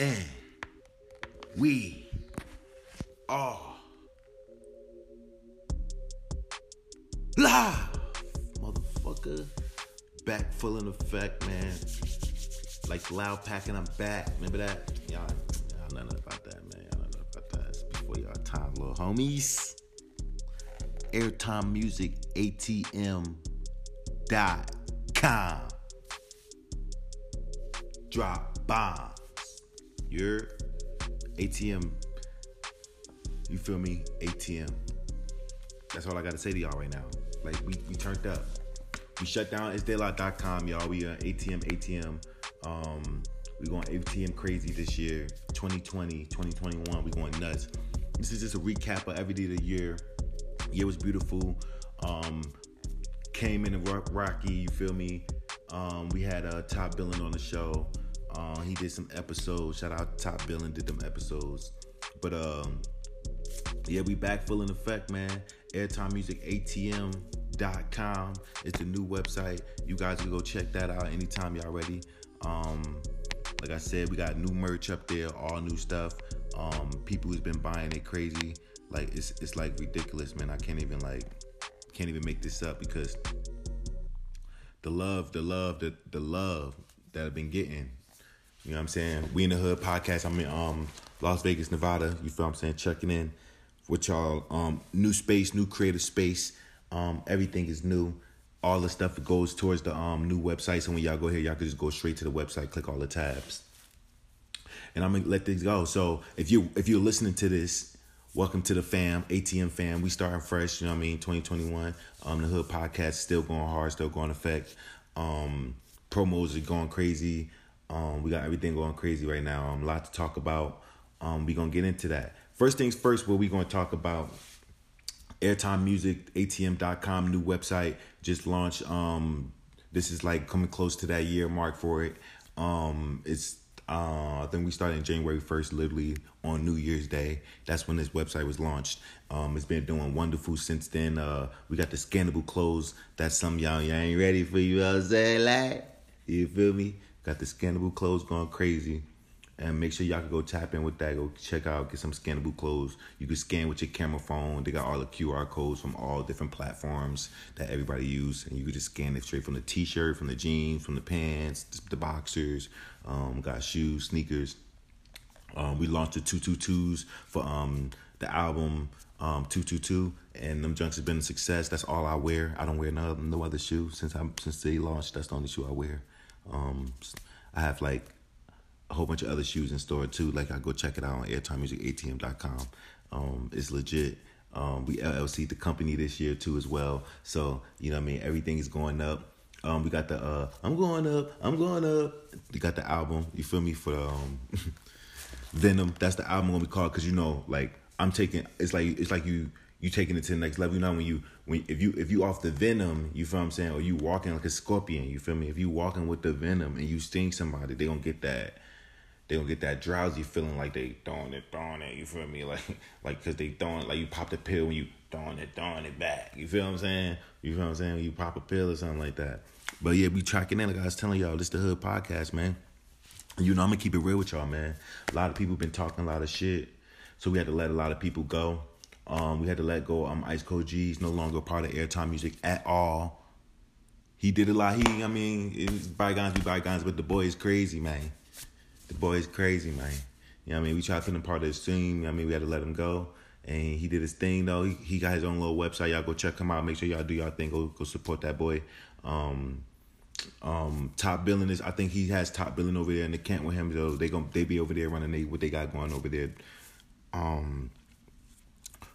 And we are live, motherfucker. Back full in effect, man. Like loud packing, I'm back. Remember that? Y'all, y'all know nothing about that, man. Y'all know nothing about that. It's before y'all time, little homies. Airtime Music ATM dot com. Drop bombs. Your ATM. You feel me? ATM. That's all I gotta say to y'all right now. Like we, we turned up. We shut down it'sdaylight.com, y'all. We are ATM, ATM. Um, we going ATM crazy this year. 2020, 2021. We going nuts. This is just a recap of every day of the year. Year was beautiful. Um, came in a rocky, you feel me? Um, we had uh, Top Billing on the show. Uh, he did some episodes. Shout out Top Billing did them episodes. But um, yeah, we back full in effect, man. Airtime Music ATM.com. It's a new website. You guys can go check that out anytime y'all ready. Um, like I said, we got new merch up there, all new stuff. Um, people who's been buying it crazy. Like it's it's like ridiculous, man. I can't even like can't even make this up because the love, the love, the the love that I've been getting. You know what I'm saying? We in the Hood podcast. I'm in um Las Vegas, Nevada. You feel what I'm saying? Checking in with y'all. Um, new space, new creative space. Um, everything is new. All the stuff goes towards the um new website. So when y'all go here, y'all can just go straight to the website, click all the tabs. And I'm gonna let things go. So if you if you're listening to this, welcome to the fam, ATM fam. We starting fresh, you know what I mean? 2021. Um, the Hood podcast still going hard, still going effect. Um, promos are going crazy. Um, we got everything going crazy right now. Um, a lot to talk about. Um, we gonna get into that. First things first, what we gonna talk about? Airtime Music, ATM.com, new website just launched. Um, this is like coming close to that year mark for it. Um, it's uh, I think we started in January 1st, literally on New Year's Day. That's when this website was launched. Um, it's been doing wonderful since then. Uh, we got the scannable clothes. That's some y'all, y'all ain't ready for you. I saying like, you feel me? Got the scannable clothes going crazy. And make sure y'all can go tap in with that. Go check out, get some scannable clothes. You can scan with your camera phone. They got all the QR codes from all different platforms that everybody use, and you can just scan it straight from the T-shirt, from the jeans, from the pants, the boxers. Um, got shoes, sneakers. Um, we launched the two two twos for um the album um two two two, and them junks have been a success. That's all I wear. I don't wear no no other shoe since I since they launched. That's the only shoe I wear. Um, I have like a whole bunch of other shoes in store too. Like I go check it out on airtimemusicatm.com. Um, it's legit. Um, we LLC the company this year too as well. So you know I mean. Everything is going up. Um, we got the uh, I'm going up, I'm going up. We got the album. You feel me for um, Venom. That's the album gonna be called because you know like I'm taking. It's like it's like you you taking it to the next level. You know when you when if you if you off the venom, you feel what I'm saying, or you walking like a scorpion. You feel me? If you walking with the venom and you sting somebody, they gonna get that they gonna get that drowsy feeling like they throwing it, throwing it. You feel me? Like, like cause they throwing like you pop the pill when you throwing it, throwing it back. You feel what I'm saying? You feel what I'm saying? When you pop a pill or something like that. But yeah, we tracking in. Like I was telling y'all, this the Hood podcast, man. You know, I'm gonna keep it real with y'all, man. A lot of people been talking a lot of shit, so we had to let a lot of people go. Um, we had to let go. Um, Ice Cold G's no longer part of Airtime Music at all. He did a lot. He, I mean, bygones be bygones, but the boy is crazy, man. The boy is crazy, man. You know what I mean? We tried to put him part of his team. I mean, we had to let him go. And he did his thing though. He, he got his own little website. Y'all go check him out. Make sure y'all do y'all thing. Go go support that boy. Um, um, top billing is. I think he has top billing over there in the camp with him. So they gonna they be over there running they, what they got going over there. Um,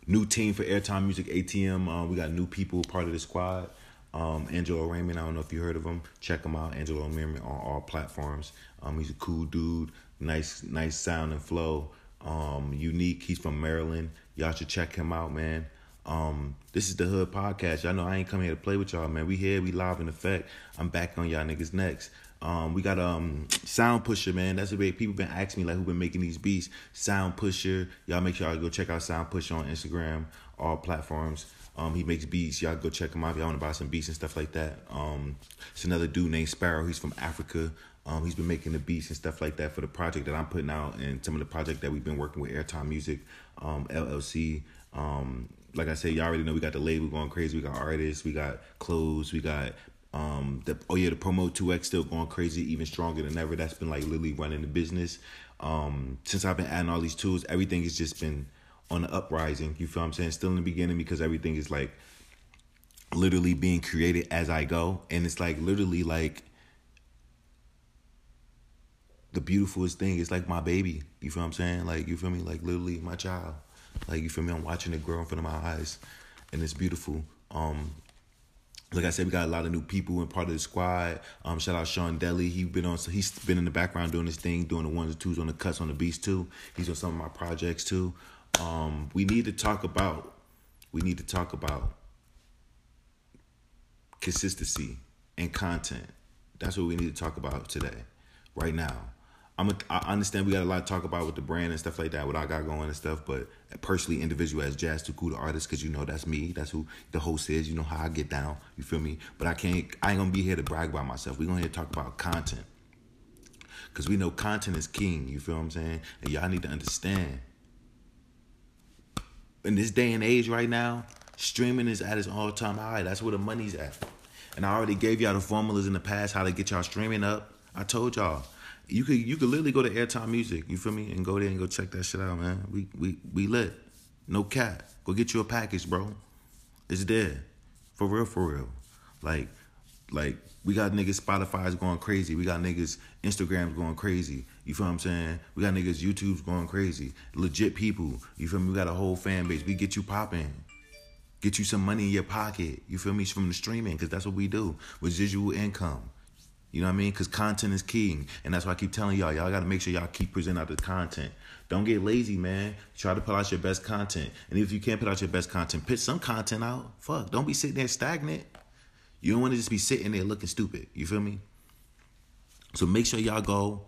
new team for Airtime Music ATM. Uh, we got new people part of the squad. Um, Angelo Raymond, I don't know if you heard of him. Check him out, Angelo Raymond on all platforms. Um, he's a cool dude, nice, nice sound and flow. Um, unique. He's from Maryland. Y'all should check him out, man. Um, this is the Hood Podcast. Y'all know I ain't come here to play with y'all, man. We here, we live in effect. I'm back on y'all niggas next. Um, we got um Sound Pusher, man. That's the way people been asking me like who been making these beats. Sound Pusher. Y'all make sure y'all go check out Sound Pusher on Instagram, all platforms. Um, he makes beats. Y'all go check him out if y'all want to buy some beats and stuff like that. Um, it's another dude named Sparrow. He's from Africa. Um, he's been making the beats and stuff like that for the project that I'm putting out and some of the project that we've been working with Airtime Music, um, LLC. Um, like I said, y'all already know we got the label going crazy. We got artists, we got clothes, we got um the oh yeah, the promo 2X still going crazy, even stronger than ever. That's been like literally running the business. Um, since I've been adding all these tools, everything has just been on the uprising. You feel I'm saying? Still in the beginning because everything is like literally being created as I go. And it's like literally like the beautifulest thing. It's like my baby. You feel I'm saying? Like you feel me? Like literally my child. Like you feel me? I'm watching it grow in front of my eyes. And it's beautiful. Um like I said, we got a lot of new people and part of the squad. Um, shout out Sean Deli. He's been on. He's been in the background doing his thing, doing the ones and twos on the cuts on the beats too. He's on some of my projects too. Um, we need to talk about. We need to talk about consistency and content. That's what we need to talk about today, right now. I'm a, I understand we got a lot to talk about with the brand and stuff like that, what I got going and stuff. But personally, individual as Jazz Too Cool, the artist, because you know that's me. That's who the host is. You know how I get down. You feel me? But I can't. I ain't gonna be here to brag about myself. We gonna here talk about content, because we know content is king. You feel what I'm saying? And y'all need to understand. In this day and age, right now, streaming is at its all time high. That's where the money's at. And I already gave y'all the formulas in the past how to get y'all streaming up. I told y'all you could you could literally go to Airtime Music, you feel me, and go there and go check that shit out, man. We we we lit, no cat. Go get you a package, bro. It's there, for real, for real. Like like we got niggas Spotify's going crazy. We got niggas Instagram's going crazy. You feel what I'm saying? We got niggas YouTube's going crazy. Legit people. You feel me? We got a whole fan base. We get you popping. Get you some money in your pocket. You feel me? From the streaming, because that's what we do. Residual income. You know what I mean? Because content is king. And that's why I keep telling y'all, y'all got to make sure y'all keep presenting out the content. Don't get lazy, man. Try to put out your best content. And if you can't put out your best content, put some content out. Fuck. Don't be sitting there stagnant. You don't want to just be sitting there looking stupid. You feel me? So make sure y'all go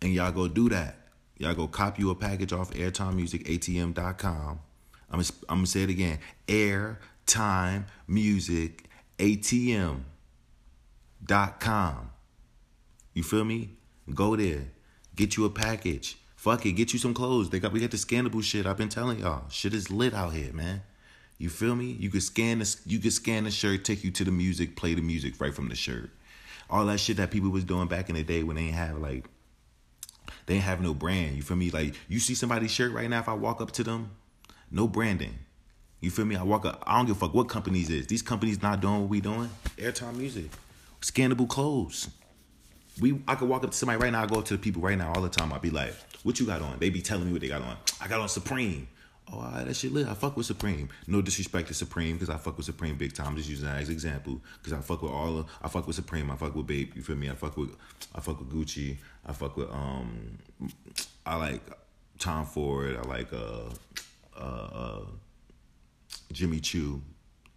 and y'all go do that. Y'all go copy you a package off airtimemusicatm.com. I'm gonna, I'm gonna say it again. Airtimemusicatm.com. You feel me? Go there. Get you a package. Fuck it. Get you some clothes. They got we got the scannable shit. I've been telling y'all. Shit is lit out here, man. You feel me? You could scan this. You could scan the shirt, take you to the music, play the music right from the shirt. All that shit that people was doing back in the day when they ain't have like, they ain't have no brand. You feel me? Like you see somebody's shirt right now. If I walk up to them, no branding. You feel me? I walk up. I don't give a fuck what companies is. These companies not doing what we doing. Airtime music, scannable clothes we I could walk up to somebody right now. I go up to the people right now all the time. I'd be like, "What you got on?" They be telling me what they got on. I got on Supreme. Oh, all right, that shit lit. I fuck with Supreme. No disrespect to Supreme because I fuck with Supreme big time. just using that as example because I fuck with all. Of, I fuck with Supreme. I fuck with Bape. You feel me? I fuck with. I fuck with Gucci. I fuck with um. I like Tom Ford. I like uh uh, uh Jimmy Choo.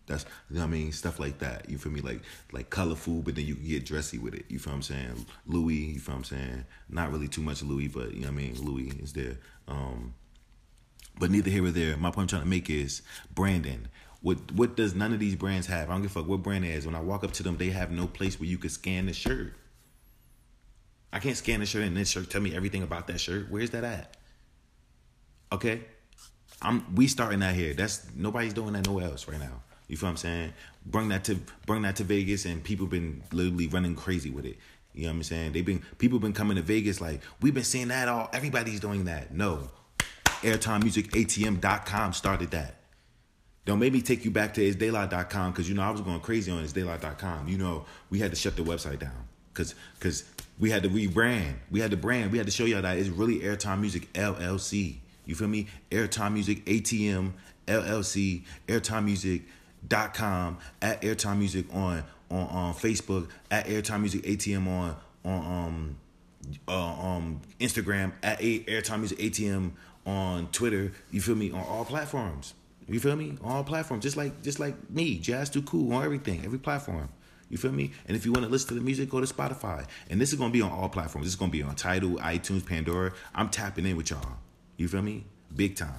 That's you know what I mean, stuff like that. You feel me? Like like colorful, but then you can get dressy with it. You feel what I'm saying? Louis, you feel what I'm saying? Not really too much Louis, but you know what I mean, Louis is there. Um but neither here or there. My point I'm trying to make is branding. What what does none of these brands have? I don't give a fuck what brand it is. When I walk up to them, they have no place where you can scan the shirt. I can't scan the shirt and this shirt tell me everything about that shirt. Where's that at? Okay? I'm we starting that here. That's nobody's doing that nowhere else right now. You feel what I'm saying? Bring that to bring that to Vegas, and people been literally running crazy with it. You know what I'm saying? They've been people been coming to Vegas like we've been seeing that all. Everybody's doing that. No, AirtimeMusicATM.com started that. Don't make me take you back to isdaylight.com because you know I was going crazy on isdaylight.com. You know we had to shut the website down because because we had to rebrand. We had to brand. We had to show y'all that it's really Airtime Music LLC. You feel me? Airtime Music ATM LLC. Airtime Music dot com at airtime music on on on facebook at airtime music atm on on um uh, um instagram at airtime music atm on twitter you feel me on all platforms you feel me on all platforms just like just like me jazz too cool on everything every platform you feel me? And if you want to listen to the music, go to Spotify. And this is gonna be on all platforms. This is gonna be on Tidal, iTunes, Pandora. I'm tapping in with y'all. You feel me? Big time.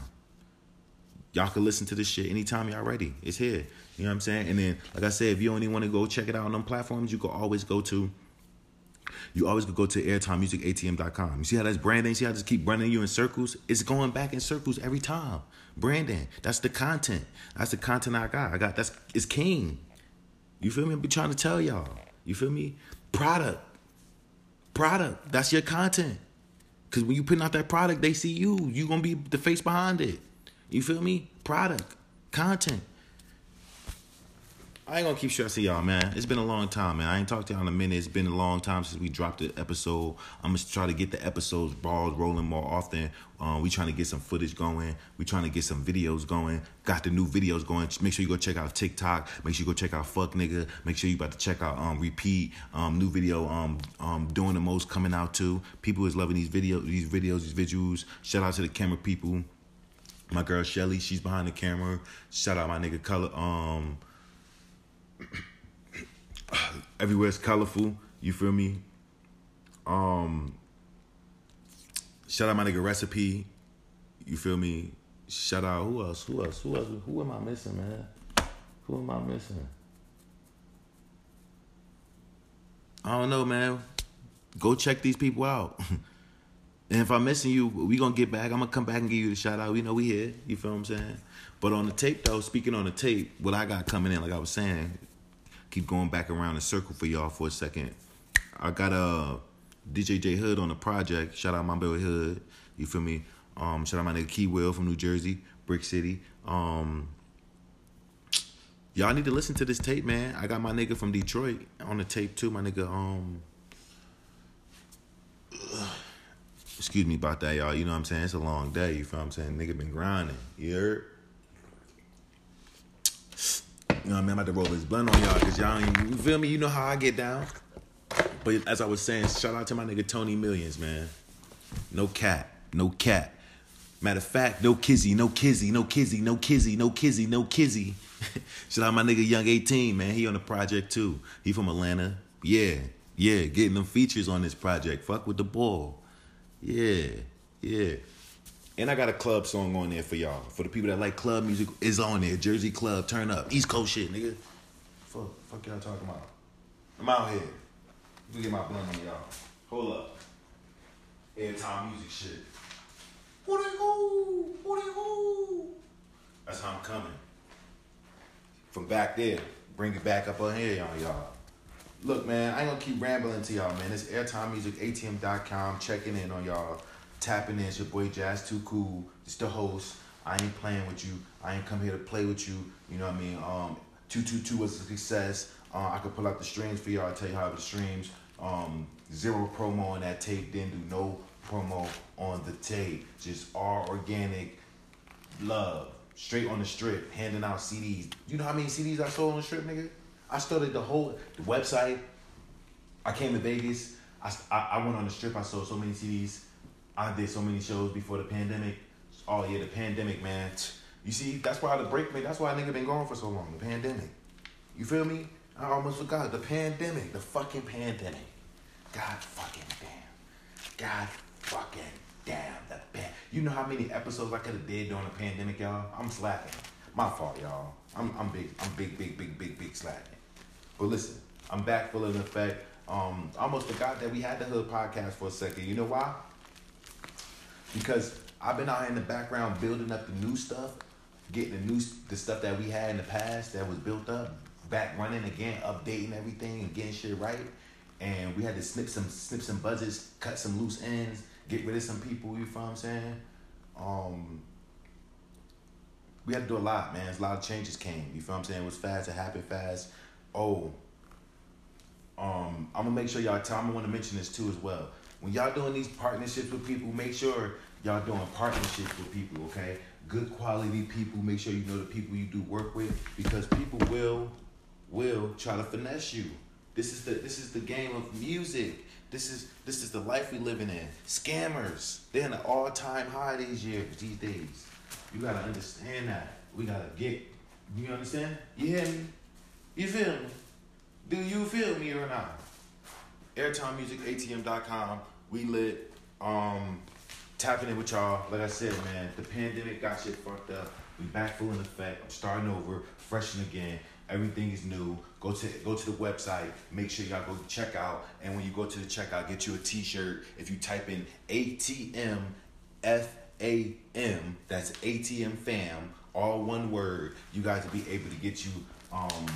Y'all can listen to this shit anytime y'all ready. It's here. You know what I'm saying? And then, like I said, if you only want to go check it out on them platforms, you can always go to You always could go to airtimemusicatm.com. You see how that's branding? See how I just keep running you in circles? It's going back in circles every time. Branding. That's the content. That's the content I got. I got that's it's king. You feel me? I be trying to tell y'all. You feel me? Product. Product. That's your content. Cause when you putting out that product, they see you. You gonna be the face behind it. You feel me? Product. Content. I ain't gonna keep stressing y'all, man. It's been a long time, man. I ain't talked to y'all in a minute. It's been a long time since we dropped the episode. I'm gonna try to get the episodes balls rolling more often. Um, we trying to get some footage going. We trying to get some videos going. Got the new videos going. Make sure you go check out TikTok. Make sure you go check out Fuck Nigga. Make sure you about to check out um Repeat. Um, new video um um doing the most coming out too. People is loving these videos, these videos, these visuals. Shout out to the camera people. My girl Shelly, she's behind the camera. Shout out my nigga Color. Um everywhere's colorful. You feel me? Um, shout out my nigga recipe. You feel me? Shout out who else? Who else? Who else? Who am I missing, man? Who am I missing? I don't know, man. Go check these people out. and if I'm missing you, we gonna get back. I'm gonna come back and give you the shout out. We know we here. You feel what I'm saying? But on the tape though, speaking on the tape, what I got coming in, like I was saying, keep going back around the circle for y'all for a second. I got a DJ J Hood on the project. Shout out my boy Hood. You feel me? Um, shout out my nigga Key Will from New Jersey, Brick City. Um, y'all need to listen to this tape, man. I got my nigga from Detroit on the tape too. My nigga, um, excuse me about that, y'all. You know what I'm saying? It's a long day. You feel what I'm saying? Nigga been grinding. You heard? You know what I mean? I'm about to roll this blunt on y'all because y'all ain't, you feel me? You know how I get down. But as I was saying, shout out to my nigga Tony Millions, man. No cat, no cat. Matter of fact, no kizzy, no kizzy, no kizzy, no kizzy, no kizzy, no kizzy. shout out my nigga Young 18, man. He on the project too. He from Atlanta. Yeah, yeah, getting them features on this project. Fuck with the ball. Yeah, yeah. And I got a club song on there for y'all. For the people that like club music, is on there. Jersey Club, turn up. East Coast shit, nigga. Fuck, fuck y'all talking about. I'm out here. Let me get my blunt on y'all. Hold up. Airtime music shit. They go? That's how I'm coming. From back there. Bring it back up on here, y'all. Look, man, I ain't gonna keep rambling to y'all, man. It's airtimemusicatm.com. Checking in on y'all tapping in. It's your boy Jazz Too Cool. It's the host. I ain't playing with you. I ain't come here to play with you. You know what I mean? Um, 222 was a success. Uh, I could pull out the streams for y'all. I tell you how the streams. Um, zero promo on that tape. Didn't do no promo on the tape. Just all organic love. Straight on the strip. Handing out CDs. You know how many CDs I sold on the strip, nigga? I started the whole the website. I came to Vegas. I, I, went on the strip. I sold so many CDs. I did so many shows before the pandemic. Oh yeah, the pandemic, man. You see, that's why the break. That's why nigga been gone for so long. The pandemic. You feel me? I almost forgot the pandemic. The fucking pandemic. God fucking damn. God fucking damn. The pan. You know how many episodes I could have did during the pandemic, y'all? I'm slacking. My fault, y'all. I'm I'm big. I'm big, big, big, big, big slacking. But listen, I'm back full of effect. Um, I almost forgot that we had the Hood podcast for a second. You know why? because I've been out here in the background building up the new stuff, getting the new the stuff that we had in the past that was built up, back running again, updating everything and getting shit right. And we had to snip some snip some budgets, cut some loose ends, get rid of some people. You feel what I'm saying? Um, we had to do a lot, man. A lot of changes came. You feel what I'm saying? It was fast. It happened fast. Oh, um, I'm gonna make sure y'all. Tom, I want to mention this too as well when y'all doing these partnerships with people, make sure y'all doing partnerships with people, okay? Good quality people. Make sure you know the people you do work with because people will will try to finesse you. This is the this is the game of music. This is this is the life we living in. Scammers, they're in an all time high these years, these days. You gotta understand that. We gotta get. You understand? You hear me? You feel me? Do you feel me or not? AirtimeMusicATM.com. We lit. Um, tapping in with y'all. Like I said, man, the pandemic got shit fucked up. We back full in effect. I'm starting over, fresh and again. Everything is new. Go to go to the website. Make sure y'all go check out. And when you go to the checkout, get you a T-shirt. If you type in ATM F A M, that's ATM fam, all one word. You guys will be able to get you um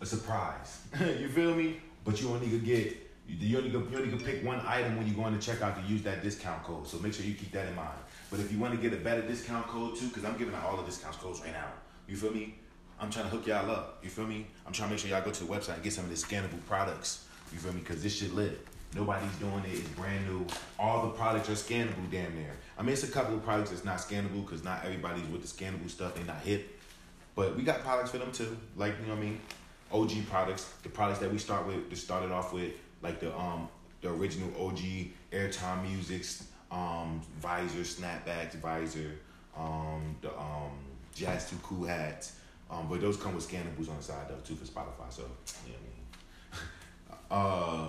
a surprise. you feel me? But you only could get you only, could, you only could pick one item when you go in the checkout to use that discount code. So make sure you keep that in mind. But if you want to get a better discount code too, because I'm giving out all the discount codes right now. You feel me? I'm trying to hook y'all up. You feel me? I'm trying to make sure y'all go to the website and get some of the scannable products. You feel me? Because this shit lit. Nobody's doing it. It's brand new. All the products are scannable damn near. I mean, it's a couple of products that's not scannable because not everybody's with the scannable stuff. They're not hip. But we got products for them too. Like, you know what I mean? OG products. The products that we start with, just started off with, like the um the original OG airtime musics, um, visor, snapbacks, visor, um, the um Jazz Too Cool hats. Um, but those come with scannables on the side though too for Spotify. So you know what I mean. uh,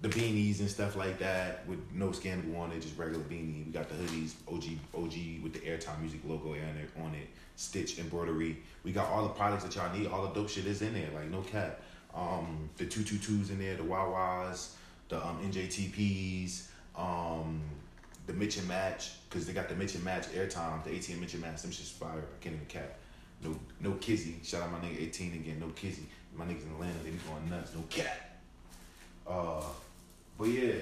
the beanies and stuff like that with no scannable on it, just regular beanie. We got the hoodies, OG OG with the Airtime Music logo on it, on it, stitch embroidery. We got all the products that y'all need. All the dope shit is in there, like no cap. Um, the two two twos in there, the Wawas, the um, NJTPs, um, the Mitch and Match, because they got the Mitch and Match airtime, the ATM Mitch and Match. Them shit's fire. I can't even cap. No, no Kizzy. Shout out my nigga 18 again. No Kizzy. My niggas in Atlanta, they be going nuts. No cat. Uh, but yeah,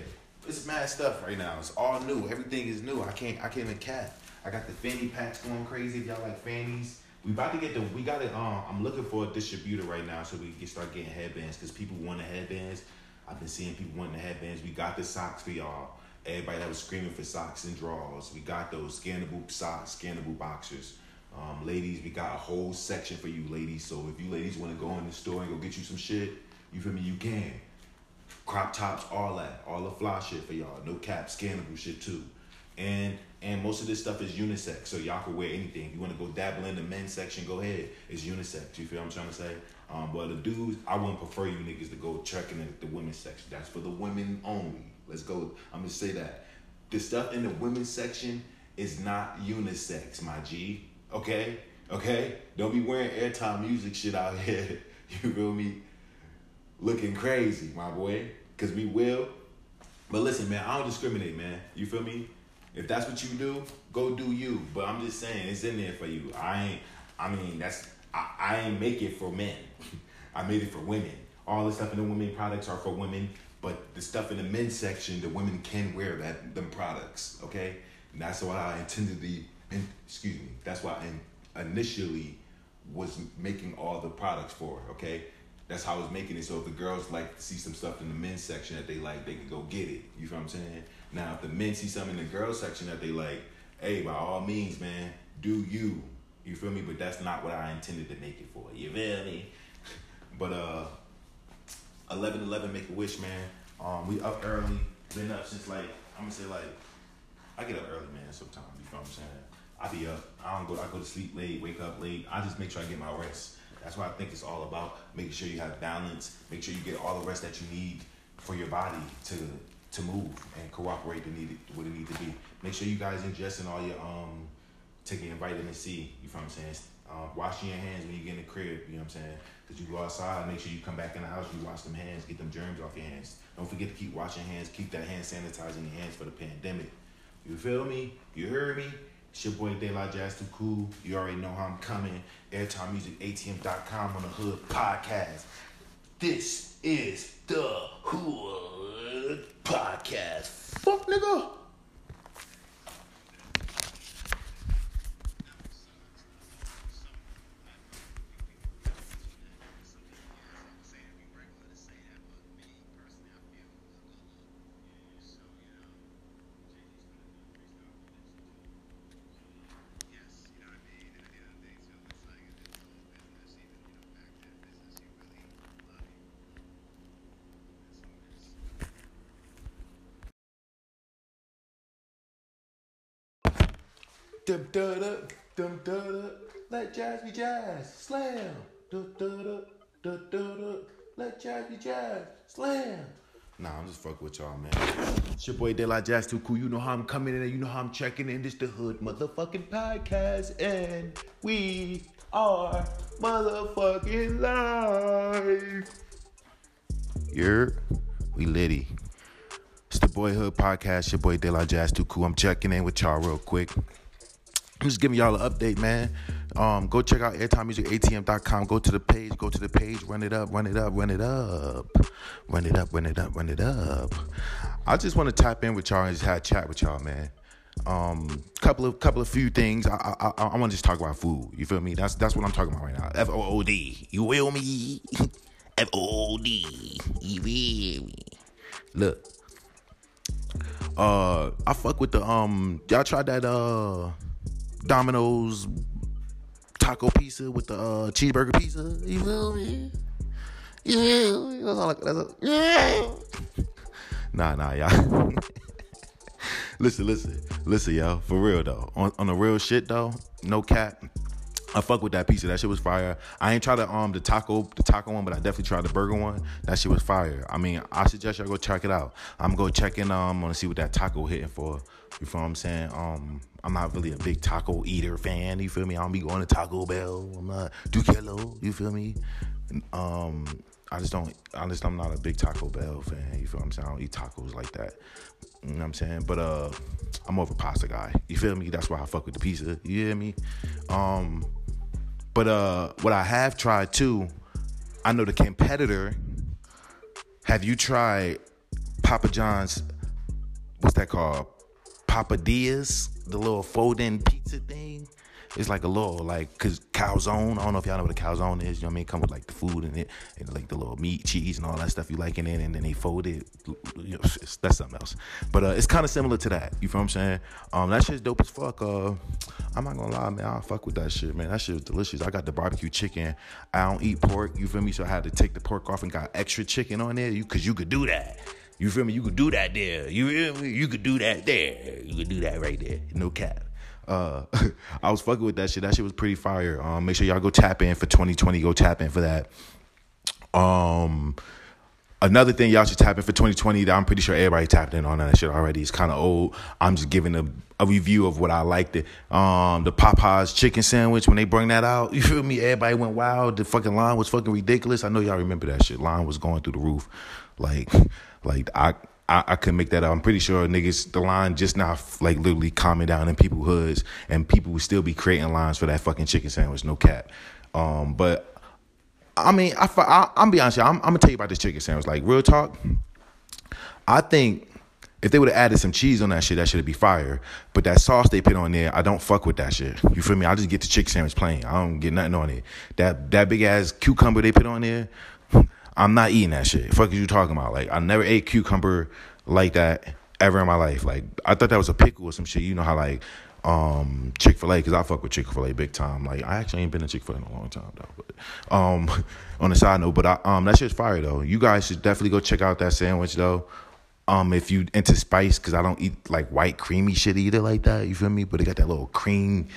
it's mad stuff right now. It's all new. Everything is new. I can't. I can't even cap. I got the fanny packs going crazy. If y'all like fannies, we about to get the. We got it. Um, I'm looking for a distributor right now so we can start getting headbands because people want the headbands. I've been seeing people wanting the headbands. We got the socks for y'all. Everybody that was screaming for socks and drawers. We got those scannable socks, scannable boxers. Um, ladies, we got a whole section for you ladies. So if you ladies want to go in the store and go get you some shit, you feel me? You can. Crop tops, all that, all the fly shit for y'all. No cap, scannable shit too. And and most of this stuff is unisex, so y'all can wear anything. If you want to go dabble in the men's section, go ahead. It's unisex. You feel what I'm trying to say? Um, but the dudes, I wouldn't prefer you niggas to go checking in the women's section. That's for the women only. Let's go. I'm gonna say that. The stuff in the women's section is not unisex, my G. Okay? Okay? Don't be wearing airtime music shit out here. You feel me? Looking crazy, my boy. Cause we will. But listen, man, I don't discriminate, man. You feel me? If that's what you do, go do you. But I'm just saying, it's in there for you. I ain't. I mean, that's. I, I ain't make it for men. I made it for women. All the stuff in the women products are for women, but the stuff in the men's section, the women can wear that them products. Okay, and that's what I intended the. In, excuse me. That's why I initially was making all the products for. Okay, that's how I was making it. So if the girls like to see some stuff in the men's section that they like, they can go get it. You feel what I'm saying? Now, if the men see something in the girls section that they like, hey, by all means, man, do you. You feel me? But that's not what I intended to make it for. You feel me? But uh, eleven eleven make a wish, man. Um, we up early. Been up since like I'm gonna say like I get up early, man. Sometimes you feel what I'm saying. I be up. I don't go. I go to sleep late, wake up late. I just make sure I get my rest. That's what I think it's all about. Making sure you have balance. Make sure you get all the rest that you need for your body to to move and cooperate to need it, what it need to be. Make sure you guys ingesting all your um taking your vitamin C. You feel what I'm saying? Uh, washing your hands when you get in the crib. You know what I'm saying? Because you go outside, make sure you come back in the house, you wash them hands, get them germs off your hands. Don't forget to keep washing hands, keep that hand sanitizing your hands for the pandemic. You feel me? You heard me? It's your boy La Jazz Too Cool. You already know how I'm coming. AirtimeMusicATM.com on the Hood Podcast. This is the Hood Podcast. Fuck nigga. Dum da da, dum da da, let jazz be jazz, slam. Dum da da, dum da da, let jazz be jazz, slam. Nah, I'm just fucking with y'all, man. It's your boy De La Jazz Too Cool. You know how I'm coming in and you know how I'm checking in. This the Hood motherfucking podcast, and we our motherfucking life. You're we litty. It's the Boyhood Podcast. Your boy De La Jazz Too Cool. I'm checking in with y'all real quick. I'm just giving y'all an update, man. Um, go check out airtimemusicatm.com. Go to the page, go to the page, run it up, run it up, run it up, run it up, run it up, run it up. I just want to tap in with y'all and just have a chat with y'all, man. Um, couple of couple of few things. I I, I, I want to just talk about food. You feel me? That's that's what I'm talking about right now. F O O D. You will me? F O O D. You will me? Look. Uh, I fuck with the um. Y'all tried that uh, Domino's taco pizza with the uh, cheeseburger pizza. You feel me? Yeah, that's all. Nah, nah, y'all. listen, listen, listen, y'all. For real though, on on the real shit though, no cap. I fuck with that pizza. That shit was fire. I ain't tried the um the taco the taco one, but I definitely tried the burger one. That shit was fire. I mean, I suggest y'all go check it out. I'm gonna check in um to see what that taco hitting for. You feel what I'm saying? Um, I'm not really a big taco eater fan. You feel me? I don't be going to Taco Bell. I'm not Dukello. You feel me? Um, I just don't. Honest, I'm not a big Taco Bell fan. You feel what I'm saying? I don't eat tacos like that. You know what I'm saying? But uh, I'm more of a pasta guy. You feel me? That's why I fuck with the pizza. You hear me? Um, but uh, what I have tried too, I know the competitor. Have you tried Papa John's? What's that called? Papadias, the little folding pizza thing. It's like a little like cause calzone. I don't know if y'all know what a calzone is. You know what I mean? Come with like the food in it and like the little meat, cheese, and all that stuff you like in it, and then they fold it. You know, that's something else. But uh, it's kind of similar to that. You feel what I'm saying? Um, that shit's dope as fuck. Uh, I'm not gonna lie, man. I fuck with that shit, man. That shit was delicious. I got the barbecue chicken. I don't eat pork. You feel me? So I had to take the pork off and got extra chicken on there. You cause you could do that. You feel me? You could do that there. You feel me? You could do that there. You could do that right there. No cap. Uh, I was fucking with that shit. That shit was pretty fire. Um, make sure y'all go tap in for 2020. Go tap in for that. Um, another thing y'all should tap in for 2020 that I'm pretty sure everybody tapped in on that shit already. It's kind of old. I'm just giving a, a review of what I liked. It. Um, the Popeyes chicken sandwich when they bring that out. You feel me? Everybody went wild. The fucking line was fucking ridiculous. I know y'all remember that shit. Line was going through the roof. Like, like I. I, I couldn't make that up. I'm pretty sure niggas, the line just now, like literally calming down in people's hoods, and people would still be creating lines for that fucking chicken sandwich. No cap. Um, but I mean, I, I I'm be honest, I'm, I'm gonna tell you about this chicken sandwich. Like real talk, I think if they would have added some cheese on that shit, that should be fire. But that sauce they put on there, I don't fuck with that shit. You feel me? I just get the chicken sandwich plain. I don't get nothing on it. That that big ass cucumber they put on there, I'm not eating that shit. Fuck is you talking about? Like I never ate cucumber like that ever in my life. Like I thought that was a pickle or some shit. You know how like um, Chick Fil A because I fuck with Chick Fil A big time. Like I actually ain't been to Chick Fil A in a long time though. But um, on the side note, but I, um, that shit's fire though. You guys should definitely go check out that sandwich though. Um, if you into spice, because I don't eat like white creamy shit either like that. You feel me? But it got that little cream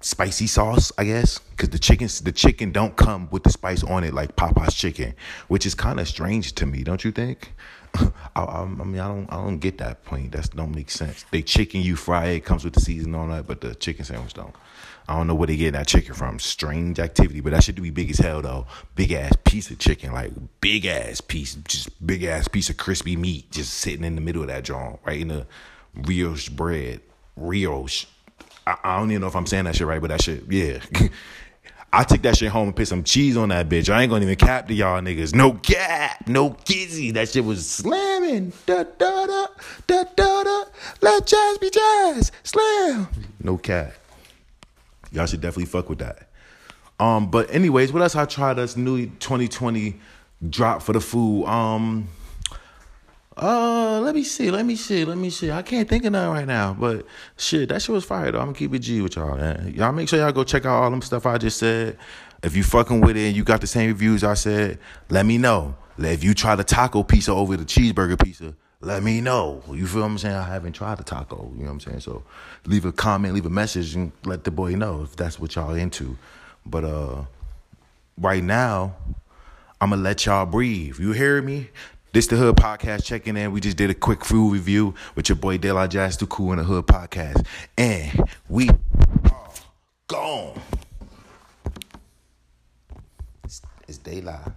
spicy sauce, I guess, because the chicken the chicken don't come with the spice on it like Popeye's chicken, which is kind of strange to me, don't you think? I, I, I, mean, I don't I don't get that point. That don't make sense. They chicken you fry it comes with the seasoning on that, but the chicken sandwich don't. I don't know where they get that chicken from. Strange activity, but that should be big as hell though. Big ass piece of chicken, like big ass piece, just big ass piece of crispy meat, just sitting in the middle of that joint, right in the brioche bread, brioche I, I don't even know if I'm saying that shit right, but that shit, yeah. I took that shit home and put some cheese on that bitch. I ain't gonna even cap to y'all niggas. No cap, no kizzy. That shit was slamming. Da da da da da da. Let jazz be jazz. Slam. No cap. Y'all should definitely fuck with that. Um, but anyways, what else I tried this new 2020 drop for the food? Um, uh, let me see, let me see, let me see. I can't think of none right now, but shit, that shit was fire though. I'm gonna keep it G with y'all, man. Y'all make sure y'all go check out all them stuff I just said. If you fucking with it and you got the same reviews I said, let me know. If you try the taco pizza over the cheeseburger pizza, let me know. You feel what I'm saying? I haven't tried the taco. You know what I'm saying? So leave a comment, leave a message, and let the boy know if that's what y'all into. But uh, right now, I'm gonna let y'all breathe. You hear me? This the Hood Podcast checking in. We just did a quick food review with your boy De La Jazz the Cool in the Hood Podcast. And we are gone. It's, it's daylight.